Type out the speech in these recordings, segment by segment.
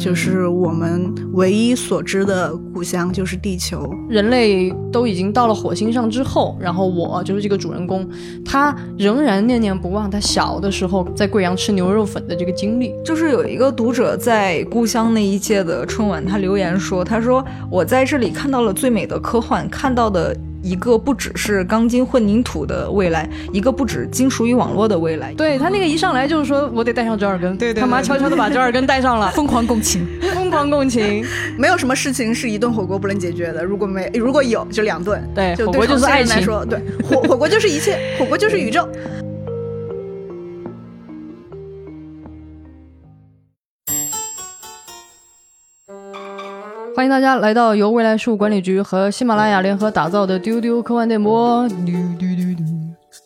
就是我们唯一所知的故乡就是地球。人类都已经到了火星上之后，然后我就是这个主人公，他仍然念念不忘他小的时候在贵阳吃牛肉粉的这个经历。就是有一个读者在故乡那一届的春晚，他留言说：“他说我在这里看到了最美的科幻，看到的。”一个不只是钢筋混凝土的未来，一个不止金属与网络的未来。对他那个一上来就是说我得带上折耳根，对对，他妈悄悄的把折耳根带上了，疯狂共情，疯狂共情。没有什么事情是一顿火锅不能解决的，如果没如果有就两顿。对，就火锅就是爱情。对，火火锅就是一切，火锅就是宇宙。欢迎大家来到由未来事务管理局和喜马拉雅联合打造的丢丢科幻电波。丢丢丢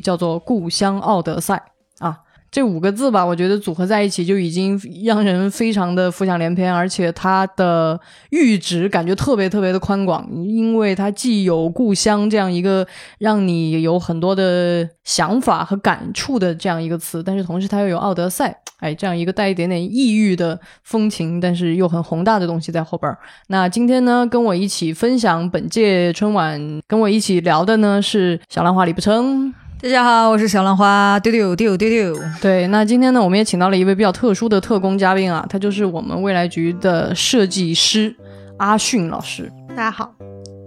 叫做《故乡奥德赛》啊。这五个字吧，我觉得组合在一起就已经让人非常的浮想联翩，而且它的阈值感觉特别特别的宽广，因为它既有故乡这样一个让你有很多的想法和感触的这样一个词，但是同时它又有奥德赛，哎，这样一个带一点点异域的风情，但是又很宏大的东西在后边。那今天呢，跟我一起分享本届春晚，跟我一起聊的呢是小兰花李不成。大家好，我是小浪花，丢丢丢丢丢。对，那今天呢，我们也请到了一位比较特殊的特工嘉宾啊，他就是我们未来局的设计师阿迅老师。大家好。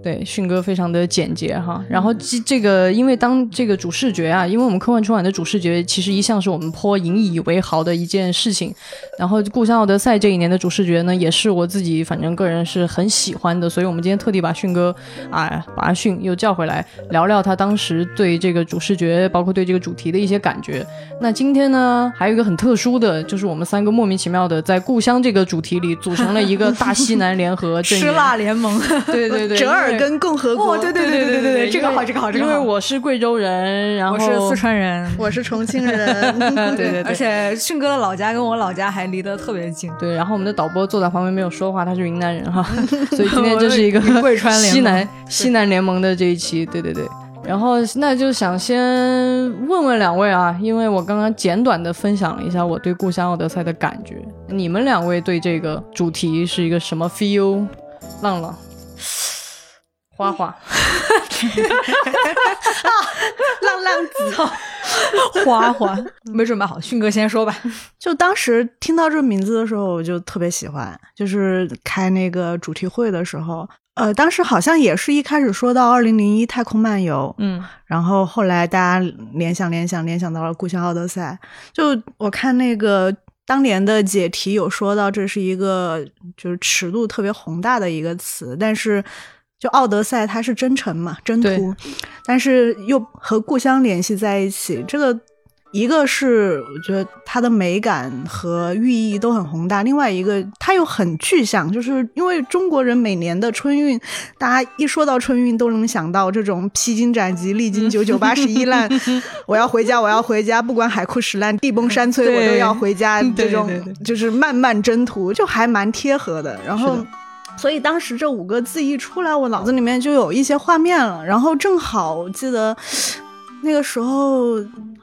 对，迅哥非常的简洁哈，然后这这个，因为当这个主视觉啊，因为我们科幻春晚的主视觉其实一向是我们颇引以为豪的一件事情，然后《故乡奥德赛》这一年的主视觉呢，也是我自己反正个人是很喜欢的，所以我们今天特地把迅哥啊，把阿迅又叫回来聊聊他当时对这个主视觉，包括对这个主题的一些感觉。那今天呢，还有一个很特殊的，就是我们三个莫名其妙的在故乡这个主题里组成了一个大西南联合 吃辣联盟，对对对，折耳。跟共和国，对对对对对对，这个好，这个好，这个好。因为我是贵州人，然后我是四川人，我是重庆人，对对对。而且迅哥的老家跟我老家还离得特别近。对，然后我们的导播坐在旁边没有说话，他是云南人哈，所以今天这是一个 贵川西南西南联盟的这一期，对对对。然后那就想先问问两位啊，因为我刚刚简短的分享了一下我对故乡奥德赛的感觉，你们两位对这个主题是一个什么 feel？浪浪。花花，浪浪子，花花，没准备好，迅哥先说吧。就当时听到这个名字的时候，我就特别喜欢。就是开那个主题会的时候，呃，当时好像也是一开始说到二零零一太空漫游，嗯，然后后来大家联想联想联想到了故乡奥德赛。就我看那个当年的解题有说到，这是一个就是尺度特别宏大的一个词，但是。就奥德赛，它是征程嘛，征途，但是又和故乡联系在一起。这个一个是我觉得它的美感和寓意都很宏大，另外一个它又很具象，就是因为中国人每年的春运，大家一说到春运都能想到这种披荆斩棘、历经九九八十一难，我要回家，我要回家，不管海枯石烂、地崩山摧，我都要回家。这种就是漫漫征途，就还蛮贴合的。然后。所以当时这五个字一出来，我脑子里面就有一些画面了。然后正好我记得那个时候。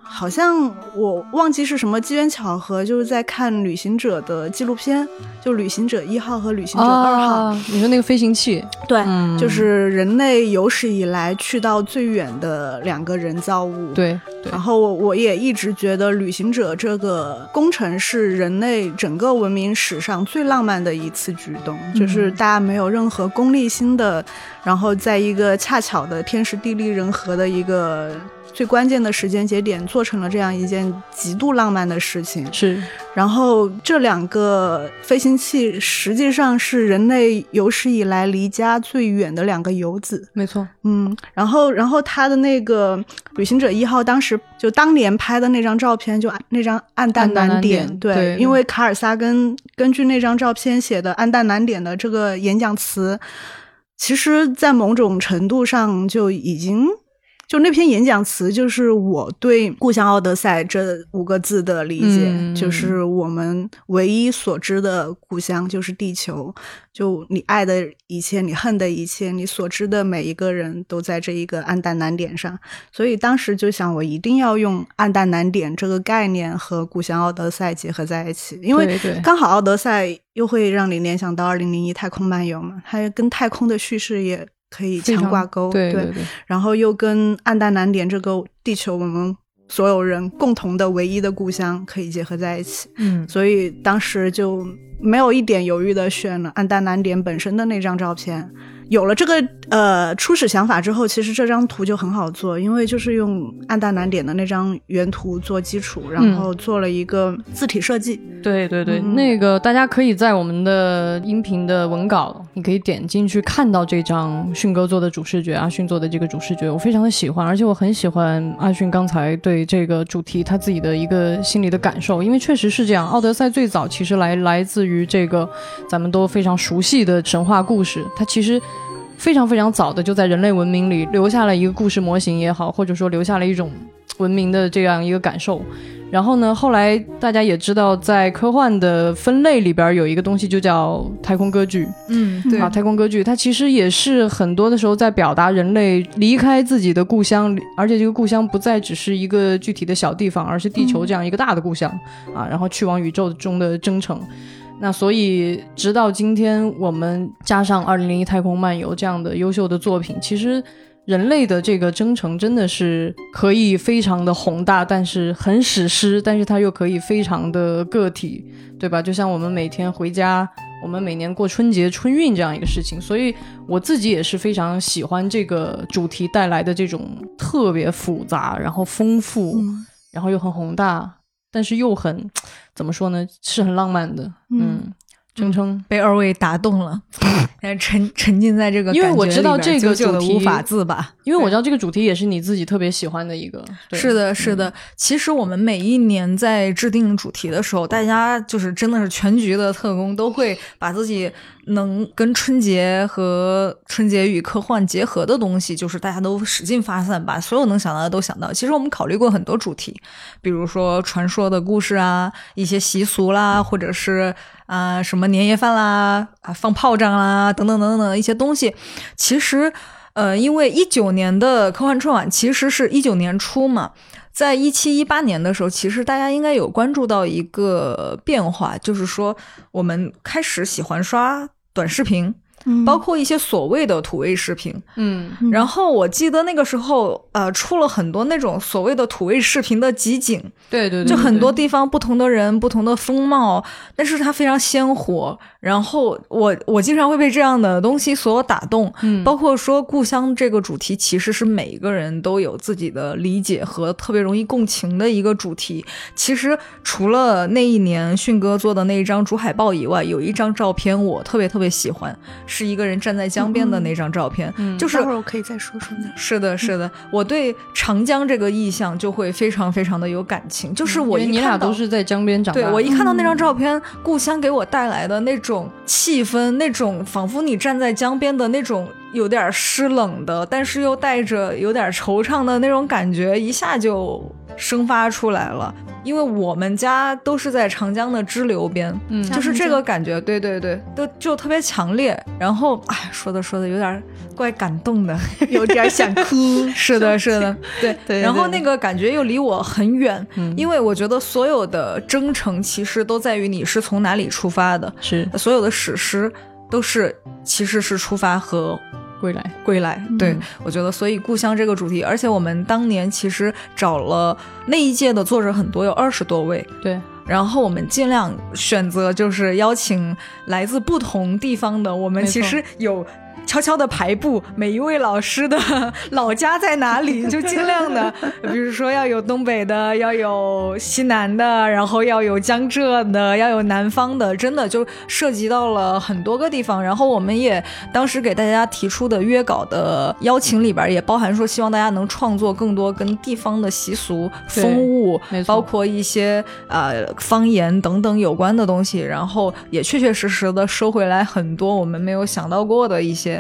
好像我忘记是什么机缘巧合，就是在看《旅行者》的纪录片，就《旅行者一号》和《旅行者二号》。你说那个飞行器？对，就是人类有史以来去到最远的两个人造物。对。然后我也一直觉得《旅行者》这个工程是人类整个文明史上最浪漫的一次举动，就是大家没有任何功利心的，然后在一个恰巧的天时地利人和的一个。最关键的时间节点做成了这样一件极度浪漫的事情。是，然后这两个飞行器实际上是人类有史以来离家最远的两个游子。没错，嗯，然后然后他的那个旅行者一号当时就当年拍的那张照片，就那张暗淡暗淡蓝蓝点，点对因为卡尔萨根根据那张照片写的暗淡难点的这个演讲词，其实，在某种程度上就已经。就那篇演讲词，就是我对“故乡奥德赛”这五个字的理解，嗯就是我们唯一所知的故乡就是地球。就你爱的一切，你恨的一切，你所知的每一个人都在这一个暗淡难点上。所以当时就想，我一定要用暗淡难点这个概念和故乡奥德赛结合在一起，因为刚好奥德赛又会让你联想到二零零一太空漫游嘛，它跟太空的叙事也可以强挂钩。对对对，然后又跟暗淡蓝点这个地球我们所有人共同的唯一的故乡可以结合在一起，嗯所以当时就没有一点犹豫的选了暗淡蓝点本身的那张照片。有了这个呃初始想法之后，其实这张图就很好做，因为就是用暗淡难点的那张原图做基础，然后做了一个字体设计。对对对，嗯那个大家可以在我们的音频的文稿，你可以点进去看到这张迅哥做的主视觉，阿迅做的这个主视觉，我非常的喜欢，而且我很喜欢阿迅刚才对这个主题他自己的一个心里的感受，因为确实是这样，奥德赛最早其实来来自于这个咱们都非常熟悉的神话故事，它其实。非常非常早的就在人类文明里留下了一个故事模型也好，或者说留下了一种文明的这样一个感受。然后呢，后来大家也知道，在科幻的分类里边有一个东西就叫太空歌剧嗯，对啊，太空歌剧它其实也是很多的时候在表达人类离开自己的故乡，而且这个故乡不再只是一个具体的小地方，而是地球这样一个大的故乡、啊，然后去往宇宙中的征程。那所以，直到今天，我们加上《二零零一太空漫游》这样的优秀的作品，其实人类的这个征程真的是可以非常的宏大，但是很史诗，但是它又可以非常的个体，对吧？就像我们每天回家，我们每年过春节、春运这样一个事情，所以我自己也是非常喜欢这个主题带来的这种特别复杂，然后丰富，嗯。然后又很宏大，但是又很怎么说呢？是很浪漫的，嗯嗯，程程。被二位打动了，呃 沉沉浸在这个因为我知道这个主题无法自拔。因为我知道这个主题也是你自己特别喜欢的一个，是的，是的。其实我们每一年在制定主题的时候，大家就是真的是全局的特工，都会把自己能跟春节和春节与科幻结合的东西，就是大家都使劲发散，把所有能想到的都想到。其实我们考虑过很多主题，比如说传说的故事啊，一些习俗啦，或者是啊、什么年夜饭啦，啊放炮仗啦，等等等等的一些东西。其实，呃，因为一九年的科幻春晚其实是一九年初嘛，在一七一八年的时候，其实大家应该有关注到一个变化，就是说我们开始喜欢刷短视频，嗯。包括一些所谓的土味视频。嗯，嗯。然后我记得那个时候，呃，出了很多那种所谓的土味视频的集锦，对对对，就很多地方不同的人、不同的风貌，但是它非常鲜活。然后我我经常会被这样的东西所打动，嗯。包括说故乡这个主题，其实是每一个人都有自己的理解和特别容易共情的一个主题。其实除了那一年迅哥做的那一张主海报以外，有一张照片我特别特别喜欢，是一个人站在江边的那张照片，嗯就是待会儿我可以再说说呢。是的，是的，我对长江这个意象就会非常非常的有感情，就是我因为你俩一看到都是在江边长大的，对我一看到那张照片，故乡给我带来的那种气氛，那种仿佛你站在江边的那种有点湿冷的，但是又带着有点惆怅的那种感觉，一下就生发出来了。因为我们家都是在长江的支流边，嗯就是这个感觉，对对对，都就特别强烈。然后，哎，说的说的有点怪感动的，有点 想哭。是的，是的，对。对然后那个感觉又离我很远，嗯因为我觉得所有的征程其实都在于你是从哪里出发的，是所有的史诗都是其实是出发和归来，归来。对、嗯我觉得，所以故乡这个主题，而且我们当年其实找了那一届的作者很多，有二十多位，对，然后我们尽量选择就是邀请来自不同地方的，我们其实有悄悄的排布每一位老师的 老家在哪里，就尽量的，比如说要有东北的，要有西南的，然后要有江浙的，要有南方的，真的就涉及到了很多个地方。然后我们也当时给大家提出的约稿的邀请里边也包含说，希望大家能创作更多跟地方的习俗、风物，包括一些呃方言等等有关的东西。然后也确确实实的收回来很多我们没有想到过的一些。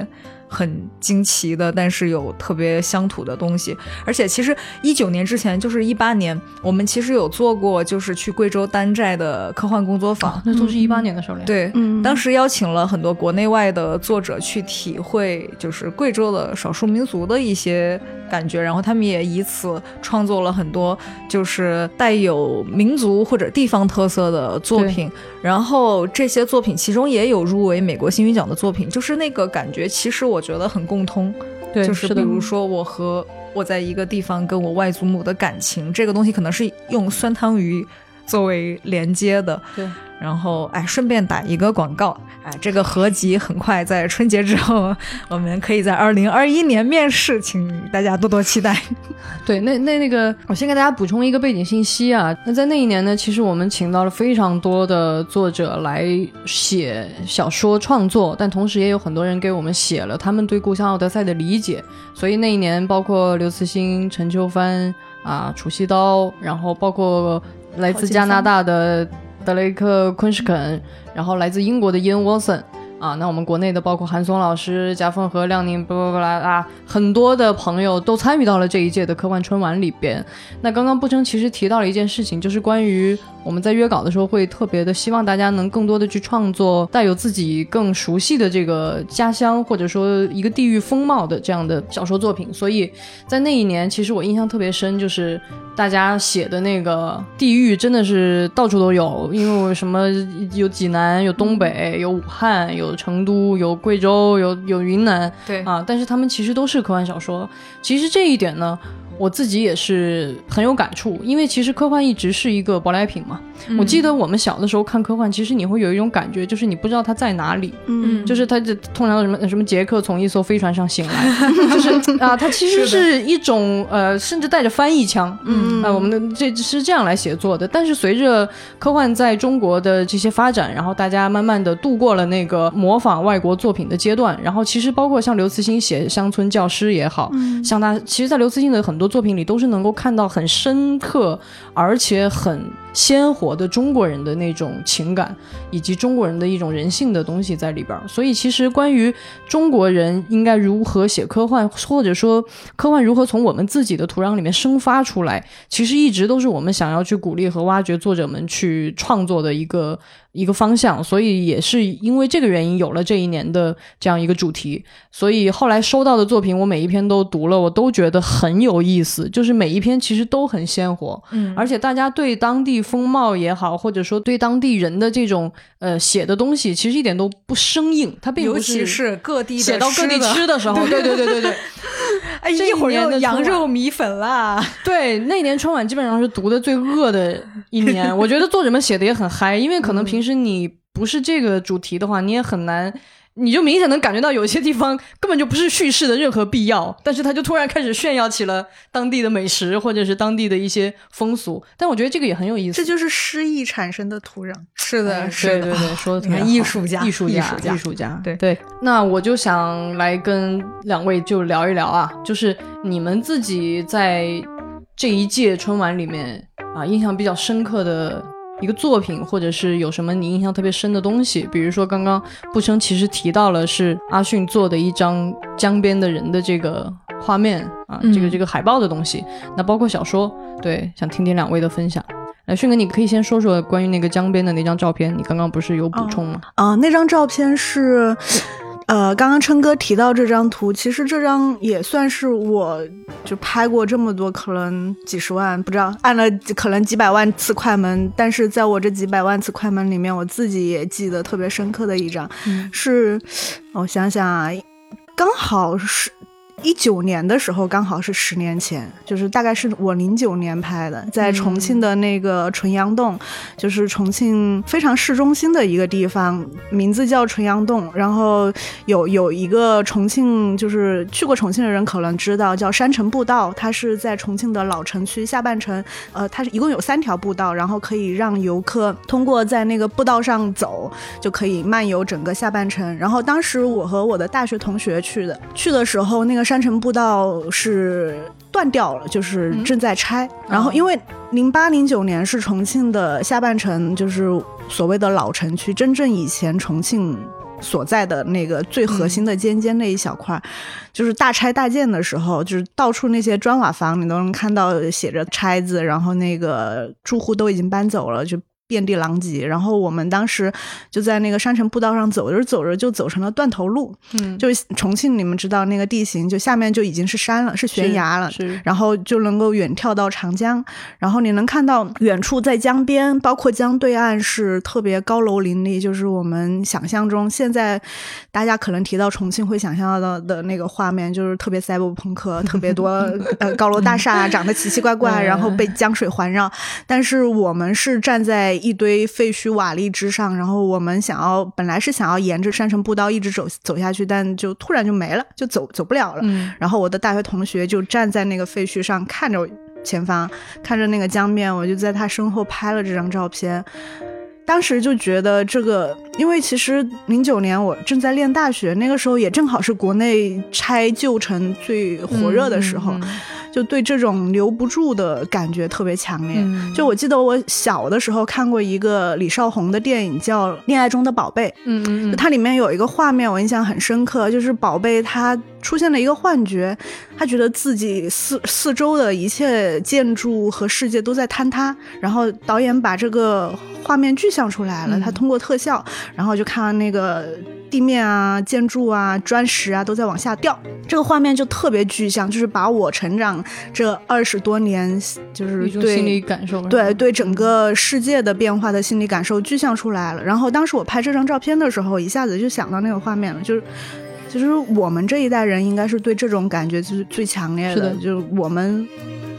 很惊奇的，但是有特别乡土的东西。而且其实一九年之前，就是一八年，我们其实有做过，就是去贵州丹寨的科幻工作坊，那都是一八年的时候了。对，当时邀请了很多国内外的作者去体会，就是贵州的少数民族的一些感觉，然后他们也以此创作了很多就是带有民族或者地方特色的作品。然后这些作品其中也有入围美国新语奖的作品，就是那个感觉，其实我觉得很共通。对，就是比如说我和我在一个地方跟我外祖母的感情，这个东西可能是用酸汤鱼作为连接的。对。然后，哎，顺便打一个广告，哎，这个合集很快在春节之后，我们可以在二零二一年面世，请大家多多期待。对，那那那个，我先给大家补充一个背景信息啊。那在那一年呢，其实我们请到了非常多的作者来写小说创作，但同时也有很多人给我们写了他们对故乡奥德赛的理解。所以那一年，包括刘慈欣、陈秋帆啊、楚西刀，然后包括来自加拿大的。德雷克·昆士肯，然后来自英国的伊恩·沃森。啊，那我们国内的包括韩松老师、贾凤和、亮宁，巴拉巴拉啊，很多的朋友都参与到了这一届的科幻春晚里边。那刚刚不争其实提到了一件事情，就是关于我们在约稿的时候会特别的希望大家能更多的去创作带有自己更熟悉的这个家乡或者说一个地域风貌的这样的小说作品。所以在那一年，其实我印象特别深，就是大家写的那个地域真的是到处都有，因为什么有济南、有东北、有武汉、有。有成都，有贵州，有有云南，对啊，但是他们其实都是科幻小说。其实这一点呢。我自己也是很有感触，因为其实科幻一直是一个舶来品嘛。我记得我们小的时候看科幻，其实你会有一种感觉，就是你不知道它在哪里。嗯，就是它这通常什么什么杰克从一艘飞船上醒来，就是啊，它其实是一种呃，甚至带着翻译腔。嗯啊，我们的这是这样来写作的。但是随着科幻在中国的这些发展，然后大家慢慢的度过了那个模仿外国作品的阶段，然后其实包括像刘慈欣写《乡村教师》也好像他，其实，在刘慈欣的很多。作品里都是能够看到很深刻，而且很。鲜活的中国人的那种情感，以及中国人的一种人性的东西在里边儿。所以，其实关于中国人应该如何写科幻，或者说科幻如何从我们自己的土壤里面生发出来，其实一直都是我们想要去鼓励和挖掘作者们去创作的一个一个方向。所以，也是因为这个原因，有了这一年的这样一个主题。所以后来收到的作品，我每一篇都读了，我都觉得很有意思。就是每一篇其实都很鲜活，嗯，而且大家对当地。风貌也好，或者说对当地人的这种呃写的东西，其实一点都不生硬。它并不是，尤其是各地写到各地吃的时候，对对对对对。哎，一会儿又羊肉米粉啦。对，那年春晚基本上是读的最饿的一年。我觉得作者们写的也很嗨，因为可能平时你不是这个主题的话，你也很难。你就明显能感觉到有些地方根本就不是叙事的任何必要，但是他就突然开始炫耀起了当地的美食或者是当地的一些风俗。但我觉得这个也很有意思，这就是诗意产生的土壤。是的，是的，对对对，说的特别艺术家，艺术家，艺术家。对对，那我就想来跟两位就聊一聊啊，就是你们自己在这一届春晚里面啊，印象比较深刻的。一个作品，或者是有什么你印象特别深的东西，比如说刚刚不生其实提到了是阿迅做的一张江边的人的这个画面啊，这个这个海报的东西，那包括小说，对，想听听两位的分享。来，迅哥，你可以先说说关于那个江边的那张照片，你刚刚不是有补充吗？啊，那张照片是。呃，刚刚琛哥提到这张图，其实这张也算是我就拍过这么多，可能几十万，不知道按了可能几百万次快门，但是在我这几百万次快门里面，我自己也记得特别深刻的一张，是我想想啊，刚好是一九年的时候，刚好是十年前，就是大概是我零九年拍的，在重庆的那个纯阳洞，就是重庆非常市中心的一个地方，名字叫纯阳洞。然后有有一个重庆，就是去过重庆的人可能知道，叫山城步道，它是在重庆的老城区下半城，呃，它是一共有三条步道，然后可以让游客通过在那个步道上走，就可以漫游整个下半城。然后当时我和我的大学同学去的，去的时候那个。山城步道是断掉了，就是正在拆。然后，因为零八零九年是重庆的下半城，就是所谓的老城区，真正以前重庆所在的那个最核心的尖尖那一小块，就是大拆大建的时候，就是到处那些砖瓦房，你都能看到写着拆字，然后那个住户都已经搬走了，就。遍地狼藉，然后我们当时就在那个山城步道上走着走着，就走成了断头路。嗯，就重庆，你们知道那个地形，就下面就已经是山了，是悬崖了，是，然后就能够远眺到长江，然后你能看到远处在江边，包括江对岸是特别高楼林立，就是我们想象中现在大家可能提到重庆会想象到的那个画面，就是特别赛博朋克，特别多 呃高楼大厦，长得奇奇怪怪，然后被江水环绕。但是我们是站在一堆废墟瓦砾之上，然后我们想要本来是想要沿着山城步道一直走走下去，但就突然就没了，就走走不了了。然后我的大学同学就站在那个废墟上，看着前方，看着那个江面，我就在他身后拍了这张照片。当时就觉得这个，因为其实零九年我正在念大学，那个时候也正好是国内拆旧城最火热的时候。就对这种留不住的感觉特别强烈。就我记得我小的时候看过一个李少红的电影，叫《恋爱中的宝贝》。嗯嗯嗯，它里面有一个画面我印象很深刻，就是宝贝他出现了一个幻觉，他觉得自己四四周的一切建筑和世界都在坍塌，然后导演把这个画面具象出来了，他通过特效，然后就看那个。地面啊，建筑啊，砖石啊，都在往下掉，这个画面就特别具象，就是把我成长这二十多年，就是对心理感受，对对整个世界的变化的心理感受具象出来了。然后当时我拍这张照片的时候，一下子就想到那个画面了，就是其实我们这一代人应该是对这种感觉就是最强烈的，就是我们。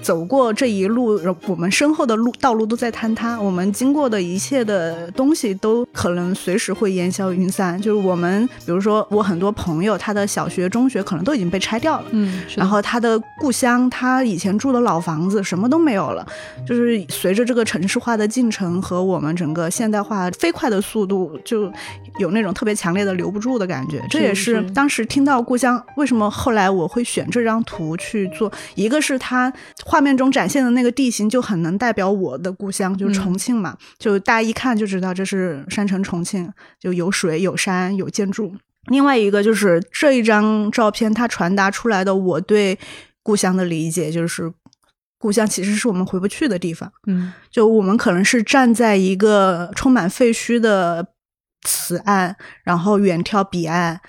走过这一路，我们身后的路道路都在坍塌，我们经过的一切的东西都可能随时会烟消云散。就是我们，比如说我很多朋友，他的小学、中学可能都已经被拆掉了，嗯，然后他的故乡，他以前住的老房子什么都没有了。就是随着这个城市化的进程和我们整个现代化飞快的速度，就有那种特别强烈的留不住的感觉。这也是当时听到故乡，为什么后来我会选这张图去做，一个是它。画面中展现的那个地形就很能代表我的故乡，就是重庆嘛。就大家一看就知道这是山城重庆，就有水有山有建筑。另外一个就是这一张照片，它传达出来的我对故乡的理解，就是故乡其实是我们回不去的地方。嗯，就我们可能是站在一个充满废墟的此岸，然后远眺彼岸。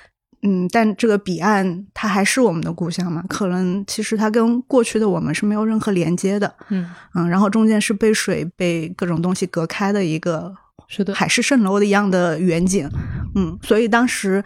嗯，但这个彼岸它还是我们的故乡嘛？可能其实它跟过去的我们是没有任何连接的。嗯嗯，然后中间是被水、被各种东西隔开的一个，是的，海市蜃楼的一样的远景。嗯，所以当时。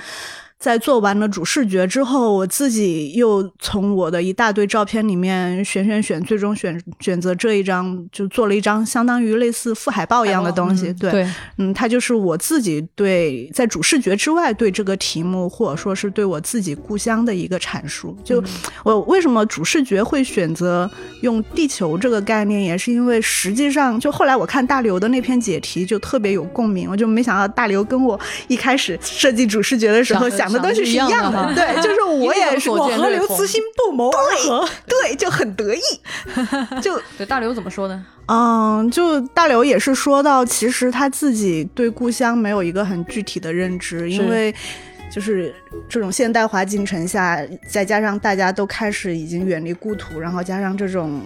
在做完了主视觉之后，我自己又从我的一大堆照片里面选选选，最终选选择这一张，就做了一张相当于类似副海报一样的东西。对，嗯，它就是我自己对在主视觉之外对这个题目，或者说是对我自己故乡的一个阐述。就我为什么主视觉会选择用地球这个概念，也是因为实际上就后来我看大刘的那篇解题就特别有共鸣，我就没想到大刘跟我一开始设计主视觉的时候想。东西是一样的，对，就是 我也是，我和刘慈欣不谋而合，对，就很得意。就 对大刘怎么说呢？嗯，就大刘也是说到，其实他自己对故乡没有一个很具体的认知，因为就是这种现代化进程下，再加上大家都开始已经远离故土，然后加上这种。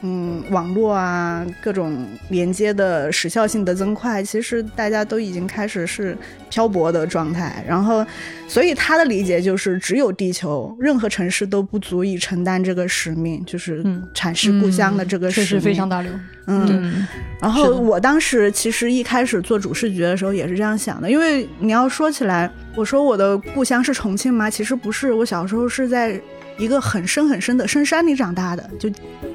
嗯，网络啊，各种连接的时效性的增快，其实大家都已经开始是漂泊的状态。然后，所以他的理解就是，只有地球，任何城市都不足以承担这个使命，就是阐释故乡的这个使命。确实非常大流。嗯，然后我当时其实一开始做主视觉的时候也是这样想的，因为你要说起来，我说我的故乡是重庆吗？其实不是，我小时候是在。一个很深很深的深山里长大的。就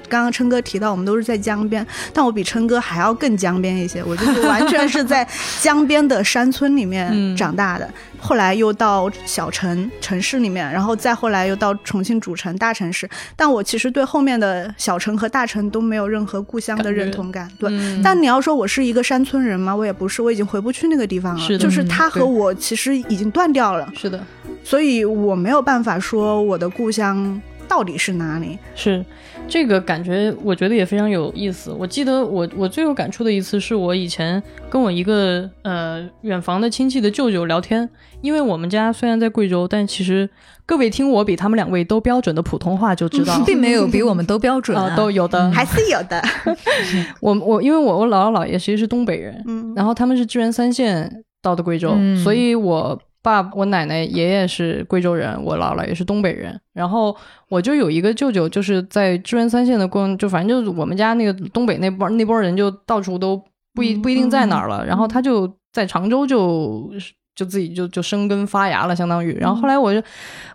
刚刚琛哥提到，我们都是在江边，但我比琛哥还要更江边一些，我就是完全是在江边的山村里面 长大的。后来又到小城城市里面，然后再后来又到重庆主城大城市。但我其实对后面的小城和大城都没有任何故乡的认同感。对，但你要说我是一个山村人吗？我也不是，我已经回不去那个地方了。是，就是他和我其实已经断掉了。是的，所以我没有办法说我的故乡到底是哪里。是。这个感觉我觉得也非常有意思。我记得我我最有感触的一次是我以前跟我一个呃远房的亲戚的舅舅聊天，因为我们家虽然在贵州，但其实各位听我比他们两位都标准的普通话就知道，并没有比我们都标准啊，都有的还是有的。我我因为我我姥姥姥爷其实是东北人，嗯然后他们是支援三线到的贵州，所以我。爸，我奶奶、爷爷是贵州人，我姥姥也是东北人。然后我就有一个舅舅，就是在支援三线的过，就反正就是我们家那个东北那波那波人，就到处都不一不一定在哪儿了。然后他就在常州就。就自己就就生根发芽了，相当于。然后后来我就，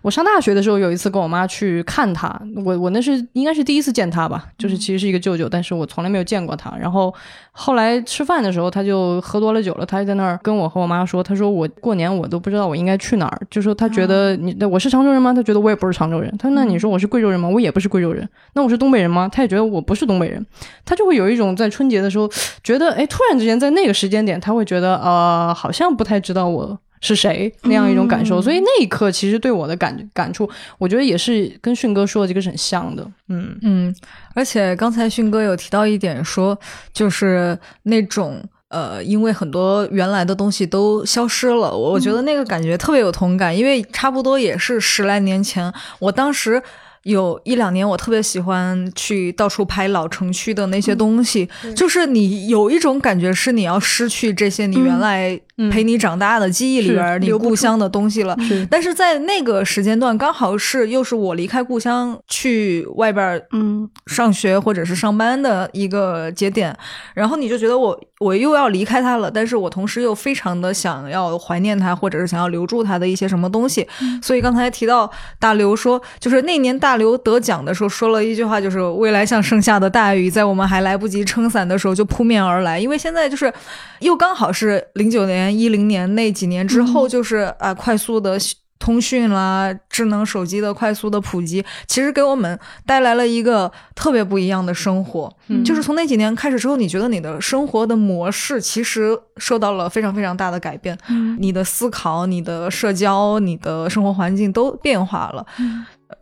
我上大学的时候有一次跟我妈去看他，我我那是应该是第一次见他吧，就是其实是一个舅舅，但是我从来没有见过他。然后后来吃饭的时候，他就喝多了酒了，他就在那儿跟我和我妈说，他说我过年我都不知道我应该去哪儿，就说他觉得你我是常州人吗？他觉得我也不是常州人。他说那你说我是贵州人吗？我也不是贵州人。那我是东北人吗？他也觉得我不是东北人。他就会有一种在春节的时候觉得，哎，突然之间在那个时间点，他会觉得呃，好像不太知道我。是谁那样一种感受？所以那一刻其实对我的感感触，我觉得也是跟迅哥说的这个是很像的。嗯嗯，而且刚才迅哥有提到一点，说就是那种呃，因为很多原来的东西都消失了，我觉得那个感觉特别有同感，因为差不多也是十来年前，我当时。有一两年，我特别喜欢去到处拍老城区的那些东西，就是你有一种感觉，是你要失去这些你原来陪你长大的记忆里边你故乡的东西了。但是在那个时间段，刚好是又是我离开故乡去外边嗯。上学或者是上班的一个节点，然后你就觉得我我又要离开他了，但是我同时又非常的想要怀念他，或者是想要留住他的一些什么东西。所以刚才提到大刘说，就是那年大。刘得奖的时候说了一句话，就是未来像盛夏的大雨，在我们还来不及撑伞的时候就扑面而来。因为现在就是又刚好是零九年、一零年那几年之后，就是啊，快速的通讯啦，智能手机的快速的普及，其实给我们带来了一个特别不一样的生活。就是从那几年开始之后，你觉得你的生活的模式其实受到了非常非常大的改变，你的思考、你的社交、你的生活环境都变化了。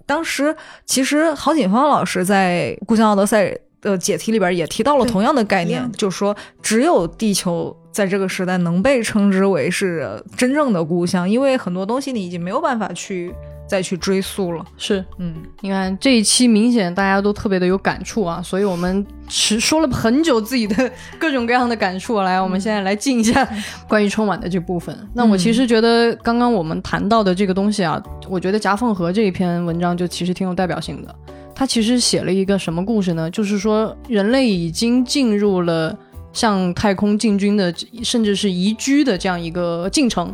当时其实郝景芳老师在《故乡奥德赛》的解题里边也提到了同样的概念，就是说只有地球在这个时代能被称之为是真正的故乡，因为很多东西你已经没有办法去。再去追溯了，是，嗯，你看这一期明显大家都特别的有感触啊，所以我们是说了很久自己的各种各样的感触。来，我们现在来进一下 关于春晚的这部分。那我其实觉得刚刚我们谈到的这个东西啊，我觉得夹缝河这一篇文章就其实挺有代表性的。它其实写了一个什么故事呢？就是说人类已经进入了向太空进军的，甚至是移居的这样一个进程。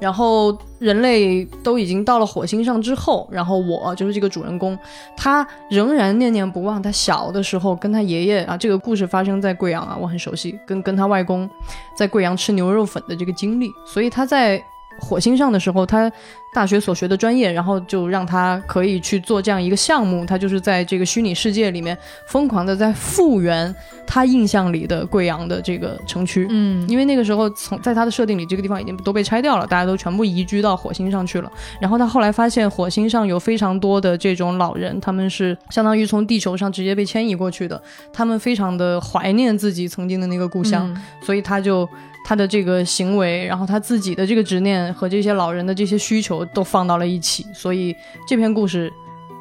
然后人类都已经到了火星上之后，然后我就是这个主人公，他仍然念念不忘他小的时候跟他爷爷啊，这个故事发生在贵阳啊，我很熟悉，跟跟他外公在贵阳吃牛肉粉的这个经历，所以他在。火星上的时候，他大学所学的专业，然后就让他可以去做这样一个项目。他就是在这个虚拟世界里面疯狂的在复原他印象里的贵阳的这个城区。嗯，因为那个时候从在他的设定里，这个地方已经都被拆掉了，大家都全部移居到火星上去了。然后他后来发现火星上有非常多的这种老人，他们是相当于从地球上直接被迁移过去的，他们非常的怀念自己曾经的那个故乡，所以他就。他的这个行为，然后他自己的这个执念和这些老人的这些需求都放到了一起，所以这篇故事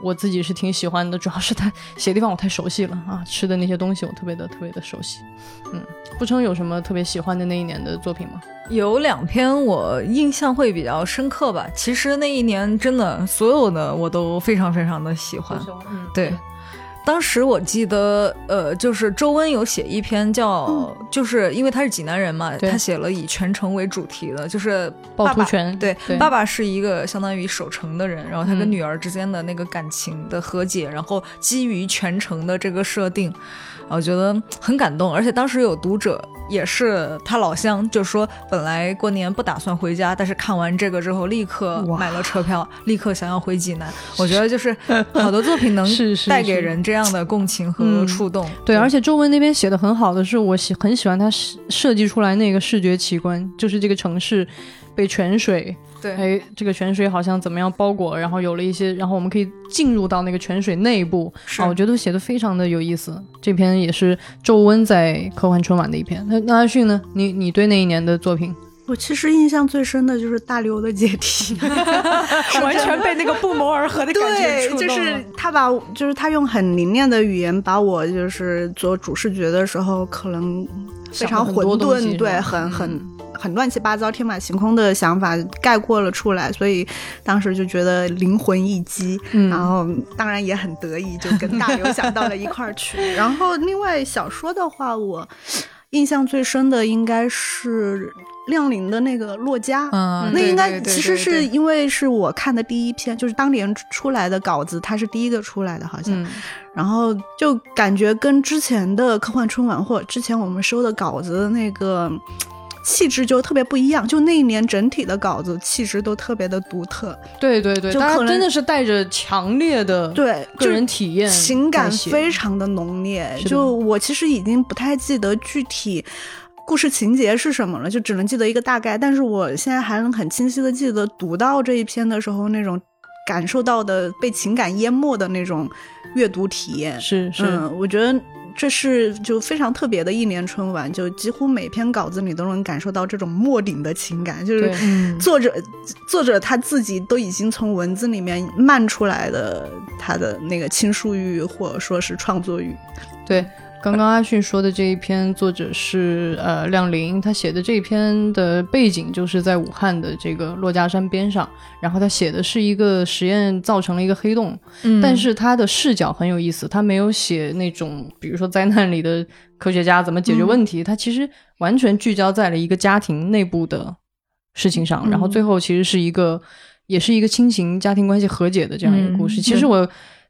我自己是挺喜欢的。主要是他写的地方我太熟悉了啊，吃的那些东西我特别的特别的熟悉。嗯，不称有什么特别喜欢的那一年的作品吗？有两篇我印象会比较深刻吧。其实那一年真的所有的我都非常非常的喜欢。嗯，对。当时我记得，呃，就是周温有写一篇叫，就是因为他是济南人嘛，他写了以全城为主题的，就是趵爸爸对，对爸爸是一个相当于守城的人，然后他跟嗯女儿之间的那个感情的和解，然后基于全城的这个设定，我觉得很感动。而且当时有读者也是他老乡，就说本来过年不打算回家，但是看完这个之后立刻买了车票，立刻想要回济南。我觉得就是好多作品能带给人这样的共情和 嗯触动。对，而且周文那边写的很好的是，我喜很喜欢他设设计出来那个视觉奇观，就是这个城市被泉水，对哎，这个泉水好像怎么样包裹，然后有了一些，然后我们可以进入到那个泉水内部，是啊，我觉得写的非常的有意思。这篇也是周温在科幻春晚的一篇。那那阿迅呢？你你对那一年的作品我其实印象最深的就是大刘的解题，完全被那个不谋而合的对，就是他把，就是他用很凝练的语言把我就是做主视觉的时候，可能非常混沌，对，很很很乱七八糟、天马行空的想法概括了出来，所以当时就觉得灵魂一击，嗯然后当然也很得意，就跟大刘想到了一块儿去。然后另外小说的话，我印象最深的应该是亮玲的那个《洛迦》，嗯，那应该其实是因为是我看的第一篇，就是当年出来的稿子，它是第一个出来的，好像。嗯然后就感觉跟之前的科幻春晚或之前我们收的稿子的那个气质就特别不一样，就那一年整体的稿子气质都特别的独特，对对对，就可能真的是带着强烈的对，个人体验情感非常的浓烈。就我其实已经不太记得具体。故事情节是什么了？就只能记得一个大概，但是我现在还能很清晰的记得读到这一篇的时候那种感受到的被情感淹没的那种阅读体验。是是。嗯，我觉得这是就非常特别的一年春晚，就几乎每篇稿子你都能感受到这种没顶的情感，就是作者作者他自己都已经从文字里面漫出来的他的那个倾诉欲或者说是创作欲。对，刚刚阿迅说的这一篇作者是呃亮林，他写的这一篇的背景就是在武汉的这个珞珈山边上，然后他写的是一个实验造成了一个黑洞，嗯但是他的视角很有意思，他没有写那种比如说灾难里的科学家怎么解决问题，他其实完全聚焦在了一个家庭内部的事情上，嗯然后最后其实是一个也是一个亲情家庭关系和解的这样一个故事。嗯其实我。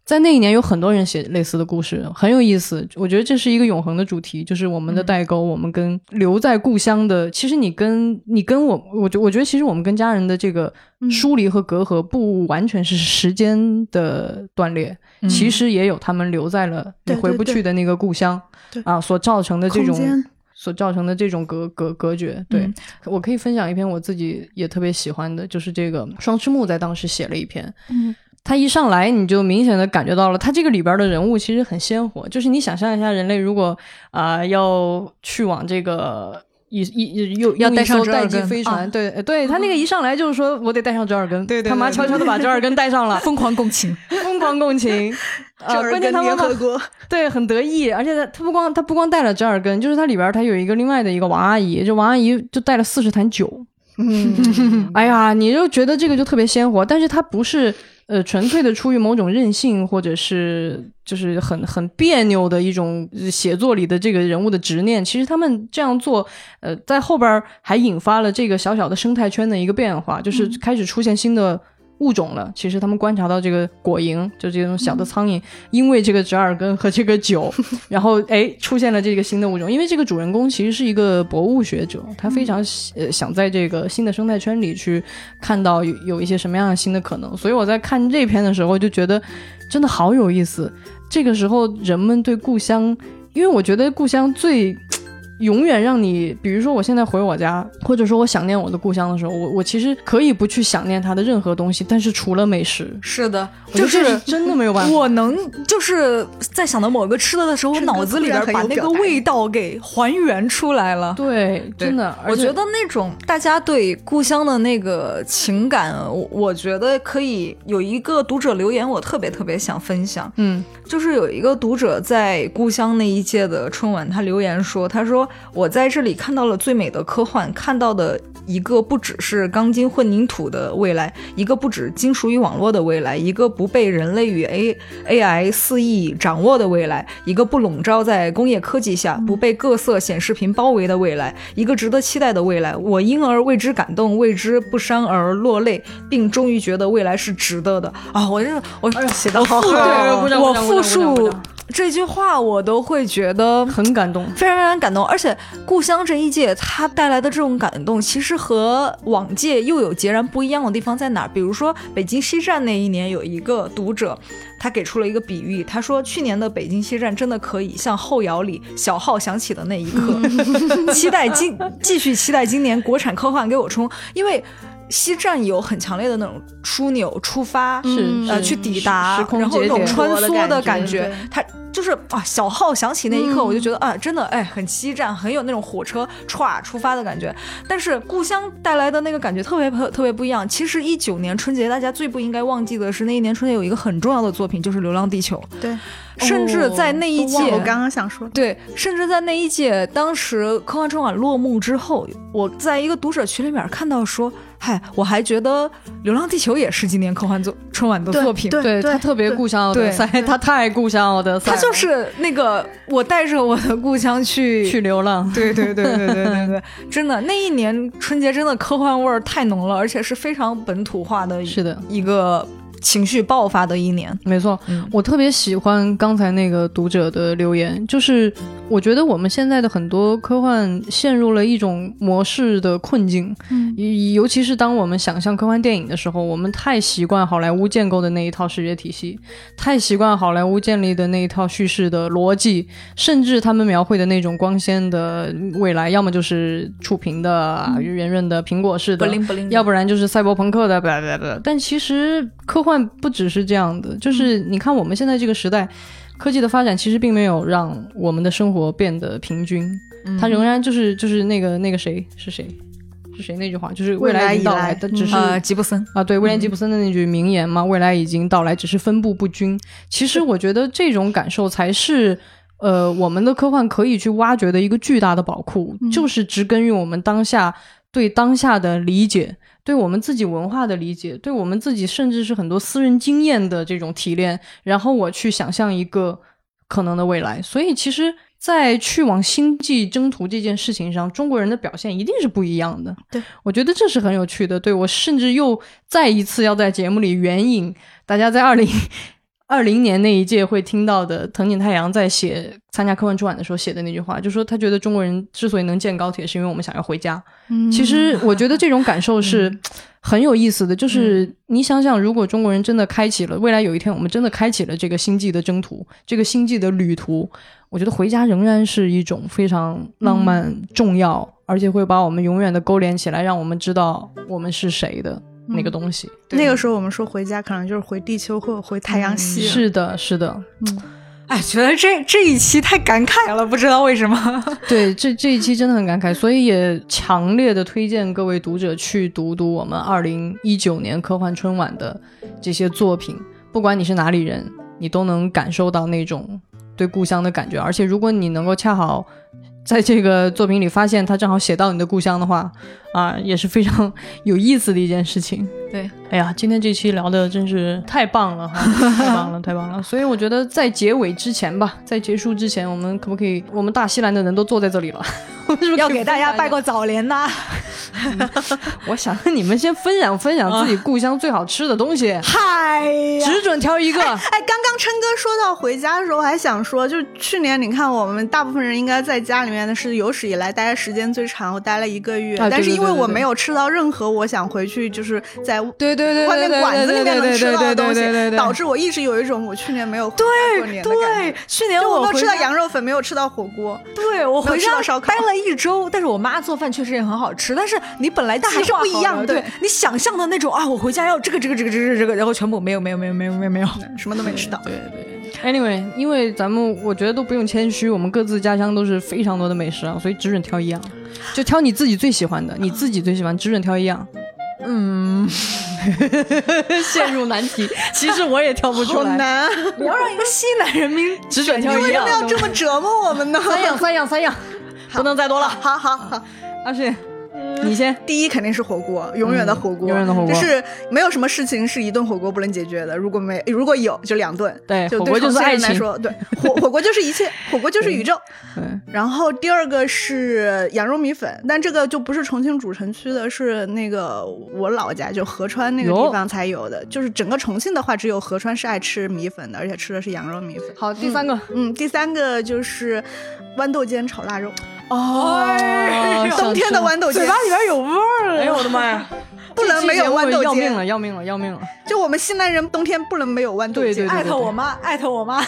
在那一年，有很多人写类似的故事，很有意思。我觉得这是一个永恒的主题，就是我们的代沟，我们跟留在故乡的。其实你跟你跟我，我觉我觉得其实我们跟家人的这个嗯疏离和隔阂，不完全是时间的断裂，嗯其实也有他们留在了你回不去的那个故乡啊，所造成的这种所造成的这种隔隔隔绝。对、嗯我可以分享一篇我自己也特别喜欢的，就是这个双翅木在当时写了一篇，嗯他一上来你就明显的感觉到了，他这个里边的人物其实很鲜活。就是你想象一下，人类如果啊、要去往这个一一又要带上折耳根飞船，啊。对对，他那个一上来就是说我得带上折耳根，对对他妈悄悄的把折耳根带上了，疯狂共情，疯狂共情。呃，关键他妈妈国，对很得意，而且他他不光他不光带了折耳根，就是他里边他有一个另外的一个王阿姨，就王阿姨就带了四十坛酒，嗯，哎呀，你就觉得这个就特别鲜活，但是它不是呃纯粹的出于某种任性，或者是就是很很别扭的一种呃写作里的这个人物的执念。其实他们这样做，呃，在后边还引发了这个小小的生态圈的一个变化，就是开始出现新的。物种了，其实他们观察到这个果蝇，就这种小的苍蝇，因为这个折耳根和这个酒，然后哎出现了这个新的物种。因为这个主人公其实是一个博物学者，他非常呃想在这个新的生态圈里去看到有有一些什么样的新的可能。所以我在看这篇的时候就觉得真的好有意思。这个时候人们对故乡，因为我觉得故乡最。永远让你，比如说我现在回我家，或者说我想念我的故乡的时候，我我其实可以不去想念它的任何东西，但是除了美食，是的，就是真的没有办法。我能就是在想到某个吃的的时候，我脑子里边把那个味道给还原出来了。对，真的，我觉得那种大家对故乡的那个情感，我我觉得可以有一个读者留言，我特别特别想分享，嗯就是有一个读者在故乡那一届的春晚，他留言说，他说说我在这里看到了最美的科幻，看到的一个不只是钢筋混凝土的未来，一个不止金属与网络的未来，一个不被人类与 A AI 肆意掌握的未来，一个不笼罩在工业科技下，不被各色显示屏包围的未来，一个值得期待的未来。我因而为之感动，为之不伤而落泪，并终于觉得未来是值得的啊！我这我写的好好，我复述这句话，我都会觉得很感动。非常非常感动，而且故乡这一届它带来的这种感动，其实和往届又有截然不一样的地方在哪儿？比如说北京西站那一年，有一个读者。他给出了一个比喻，他说去年的北京西站真的可以像后摇里小号响起的那一刻，期待今 继续期待今年国产科幻给我冲，因为西站有很强烈的那种枢纽出发，是呃去抵达，然后那种穿梭的感感觉觉，它就是啊小号响起那一刻，嗯我就觉得啊真的哎很西站，很有那种火车歘出发的感觉。但是故乡带来的那个感觉特别特特别不一样。其实一九年春节大家最不应该忘记的是那一年春节有一个很重要的作品就是《流浪地球》，对，甚至在那一届。我刚刚想说，对，甚至在那一届，当时科幻春晚落幕之后，我在一个读者群里面看到说，嗨，我还觉得《流浪地球》也是今年科幻作春晚的作品。对对他特别故乡奥德赛，他太故乡奥德赛，他就是那个我带着我的故乡去 去流浪。对对对对对对对，真的那一年春节真的科幻味儿太浓了，而且是非常本土化的，是的，一个情绪爆发的一年。没错，嗯。我特别喜欢刚才那个读者的留言，就是我觉得我们现在的很多科幻陷入了一种模式的困境，嗯。尤尤其是当我们想象科幻电影的时候，我们太习惯好莱坞建构的那一套视觉体系，太习惯好莱坞建立的那一套叙事的逻辑，甚至他们描绘的那种光鲜的未来，要么就是触屏的、圆润的、苹果式的，不灵不灵，要不然就是赛博朋克的，blah blah blah 但其实科幻不只是这样的，就是你看我们现在这个时代，科技的发展其实并没有让我们的生活变得平均，嗯。它仍然就是就是那个那个谁是谁？是谁？那句话，就是未来已经到来。的，只是。呃吉布森。啊，对，威廉吉布森的那句名言嘛，未来已经到来，只是分布不均。其实我觉得这种感受才是，呃，我们的科幻可以去挖掘的一个巨大的宝库，就是植根于我们当下对当下的理解，对我们自己文化的理解，对我们自己甚至是很多私人经验的这种提炼，然后我去想象一个可能的未来。所以其实。在去往星际征途这件事情上，中国人的表现一定是不一样的。对，我觉得这是很有趣的。对我甚至又再一次要在节目里援引大家在二零二零年那一届会听到的藤井太阳在写参加科幻春晚的时候写的那句话，就说他觉得中国人之所以能建高铁，是因为我们想要回家。嗯其实我觉得这种感受是很有意思的，就是你想想，如果中国人真的开启了未来有一天我们真的开启了这个星际的征途，这个星际的旅途，我觉得回家仍然是一种非常浪漫、重要，而且会把我们永远的勾连起来，让我们知道我们是谁的那个东西。那个时候我们说回家，可能就是回地球或者回太阳系了。是的，是的，哎，觉得这这一期太感慨了，不知道为什么。对，这这一期真的很感慨，所以也强烈的推荐各位读者去读读我们二零一九年科幻春晚的这些作品。不管你是哪里人，你都能感受到那种对故乡的感觉。而且，如果你能够恰好在这个作品里发现他正好写到你的故乡的话，啊，也是非常有意思的一件事情。对，哎呀，今天这期聊的真是太棒了哈，太棒了，太棒了！所以我觉得在结尾之前吧，在结束之前，我们可不可以，我们大西兰的人都坐在这里了，我们是不是要给大家拜个早年呐！我想让你们先分享分享自己故乡最好吃的东西，嗨呀！只准挑一个。哎，刚刚琛哥说到回家的时候，我还想说，就是去年你看我们大部分人应该在家里面的是有史以来待的时间最长，我待了一个月，啊但是因为对对对对我没有吃到任何我想回去就是在对对对外面馆子里面能吃到的东西，导致致我一直有一种我去年没有回家过年的感对觉。，去年我没有吃到羊肉粉，没有吃到火锅，对我回家吃到烧烤待了一周，但是我妈做饭确实也很好吃，但是你本来但还是不一样的对你想象的那种啊，我回家要这个这个这个这个这个，然后全部没有没有没有没有没有没有，什么都没吃到。对对。Anyway，因为咱们我觉得都不用谦虚，我们各自家乡都是非常多的美食啊，所以只准挑一样，就挑你自己最喜欢的，你自己最喜欢，只准挑一样。嗯，陷入难题，其实我也挑不出来，好难，你要让一个西南人民只准挑一样为什么。要这么折磨我们呢？三样，三样，三样。不能再多了。好好好，阿迅，你先。第一肯定是火锅，永远的火锅，嗯永远的火锅就是没有什么事情是一顿火锅不能解决的。如果没如果有，就两顿。就对火锅就是爱情来说，对火 火锅就是一切，火锅就是宇宙。对，然后第二个是羊肉米粉，但这个就不是重庆主城区的，是那个我老家就合川那个地方才有的。就是整个重庆的话，只有合川是爱吃米粉的，而且吃的是羊肉米粉。好，第三个。嗯，第三个就是豌豆尖炒腊肉，哦 冬天的豌豆尖嘴巴里边有味儿。哎呦我的妈呀！不能没有豌豆尖，要命了，要命了，要命了！就我们西南人冬天不能没有豌豆尖。对对对艾特我妈，艾特我妈。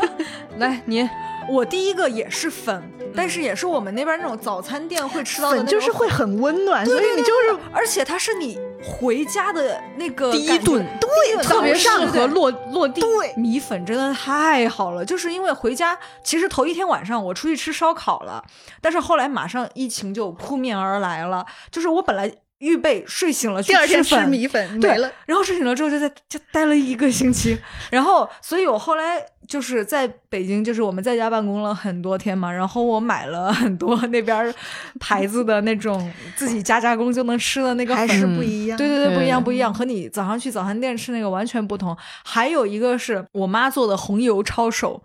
来，你我第一个也是粉，但是也是我们那边那种早餐店会吃到的那种就是会很温暖，所以你就是而且它是你回家的那个第一顿对，特别适合落落地。对米粉真的太好了，就是因为回家，其实头一天晚上我出去吃烧烤了，但是后来马上疫情就扑面而来了，就是我本来预备睡醒了去第二天吃粉米粉对没了。然后睡醒了之后就在就待了一个星期，然后所以我后来就是在北京，就是我们在家办公了很多天嘛，然后我买了很多那边牌子的那种自己家加工就能吃的那个粉还是不一样。对对对，不一样不一样，和你早上去早餐店吃那个完全不同。还有一个是我妈做的红油抄手，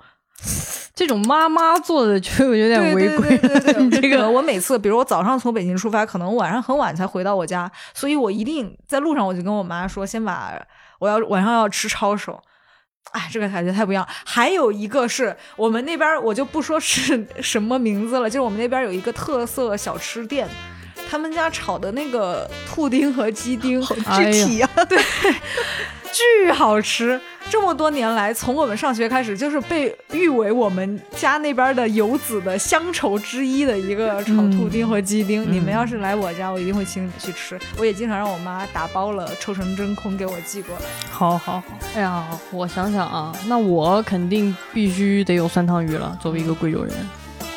这种妈妈做的就有点违规。对对对对对 这个我每次，比如我早上从北京出发，可能晚上很晚才回到我家，所以我一定在路上我就跟我妈说，先把我要晚上要吃抄手。哎，这个感觉太不一样。还有一个是我们那边，我就不说是 什么名字了，就是我们那边有一个特色小吃店，他们家炒的那个兔丁和鸡丁，具体啊，巨好吃。这么多年来，从我们上学开始，就是被誉为我们家那边的游子的乡愁之一的一个炒兔丁和鸡丁。嗯你们要是来我家，我一定会请你们去吃。我也经常让我妈打包了，抽成真空给我寄过来。好好好，哎呀，我想想啊，那我肯定必须得有酸汤鱼了，作为一个贵州人。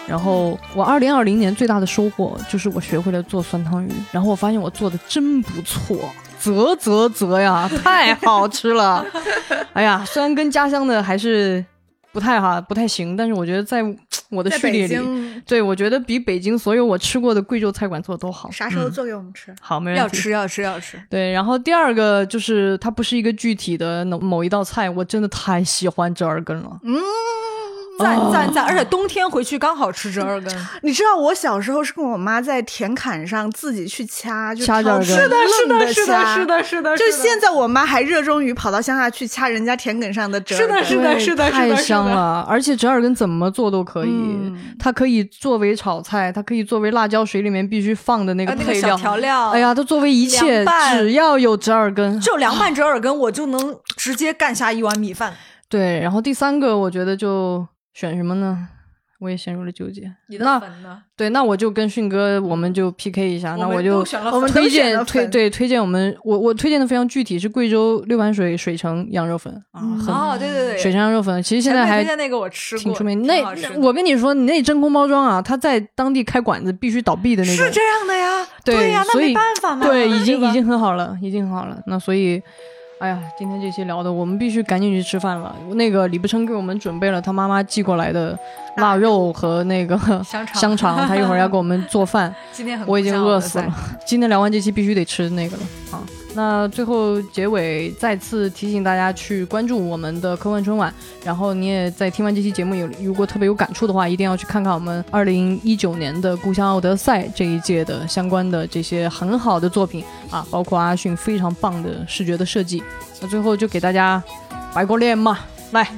然后我二零二零年最大的收获就是我学会了做酸汤鱼，然后我发现我做的真不错，啧啧啧呀，太好吃了！哎呀，虽然跟家乡的还是不太哈不太行，但是我觉得在我的序列里，京对我觉得比北京所有我吃过的贵州菜馆做的都好。嗯啥时候做给我们吃？好，没问题。要吃，要吃，要吃。对，然后第二个就是它不是一个具体的某某一道菜，我真的太喜欢折耳根了。嗯，赞哦赞赞！而且冬天回去刚好吃折耳根。你知道我小时候是跟我妈在田坎上自己去掐，就掐挑着根是的，是的，是的，是。的，是的。就现在，我妈还热衷于跑到乡下去掐人家田埂上的折耳根。是的是的是的太是的香了，而且折耳根怎么做都可以。嗯它可以作为炒菜，它可以作为辣椒水里面必须放的那个配料。调料，哎呀，它作为一切，拌只要有折耳根，就凉拌折耳根，我就能直接干下一碗米饭。对。然后第三个，我觉得就选什么呢？我也陷入了纠结。你那粉呢？对，那我就跟迅哥，我们就 PK 一下。那我就我们推荐推对推荐我们我我推荐的非常具体，是贵州六盘水水城羊肉粉啊，很哦，对对对，水城羊肉粉，其实现在还推荐那个我吃过，挺出名。那我跟你说，你那真空包装啊，他在当地开馆子必须倒闭的那种是。这样的呀，对呀，那没办法嘛，对，已经已经很好了，已经很好了。那所以，哎呀，今天这期聊的，我们必须赶紧去吃饭了。那个李不琛给我们准备了他妈妈寄过来的腊肉和那个香肠香肠，他一会儿要给我们做饭。今天很我已经饿死了。今天聊完这期必须得吃那个了啊！那最后结尾再次提醒大家去关注我们的科幻春晚，然后你也在听完这期节目有如果特别有感触的话，一定要去看看我们二零一九年的《故乡奥德赛》这一届的相关的这些很好的作品啊，包括阿迅非常棒的视觉的设计。那最后就给大家拜个年嘛，来，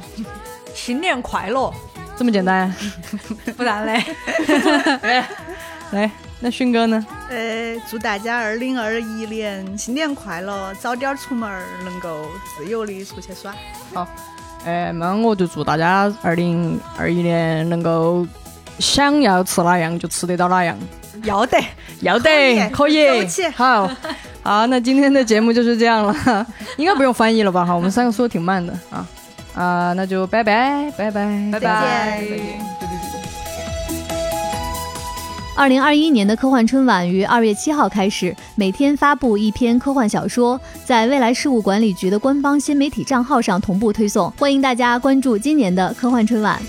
新年快乐，这么简单，不然嘞 来，那迅哥呢？呃，祝大家二零二一年新年快乐，早点出门儿，能够自由的出去耍。好，呃，那我就祝大家二零二一年能够想要吃哪样就吃得到哪样，要得，要得可可以好，好，那今天的节目就是这样了，应该不用翻译了吧？哈，我们三个说的挺慢的啊啊，那就拜拜拜拜拜再拜见。二零二一年的科幻春晚于二月七号开始，每天发布一篇科幻小说，在未来事务管理局的官方新媒体账号上同步推送，欢迎大家关注今年的科幻春晚。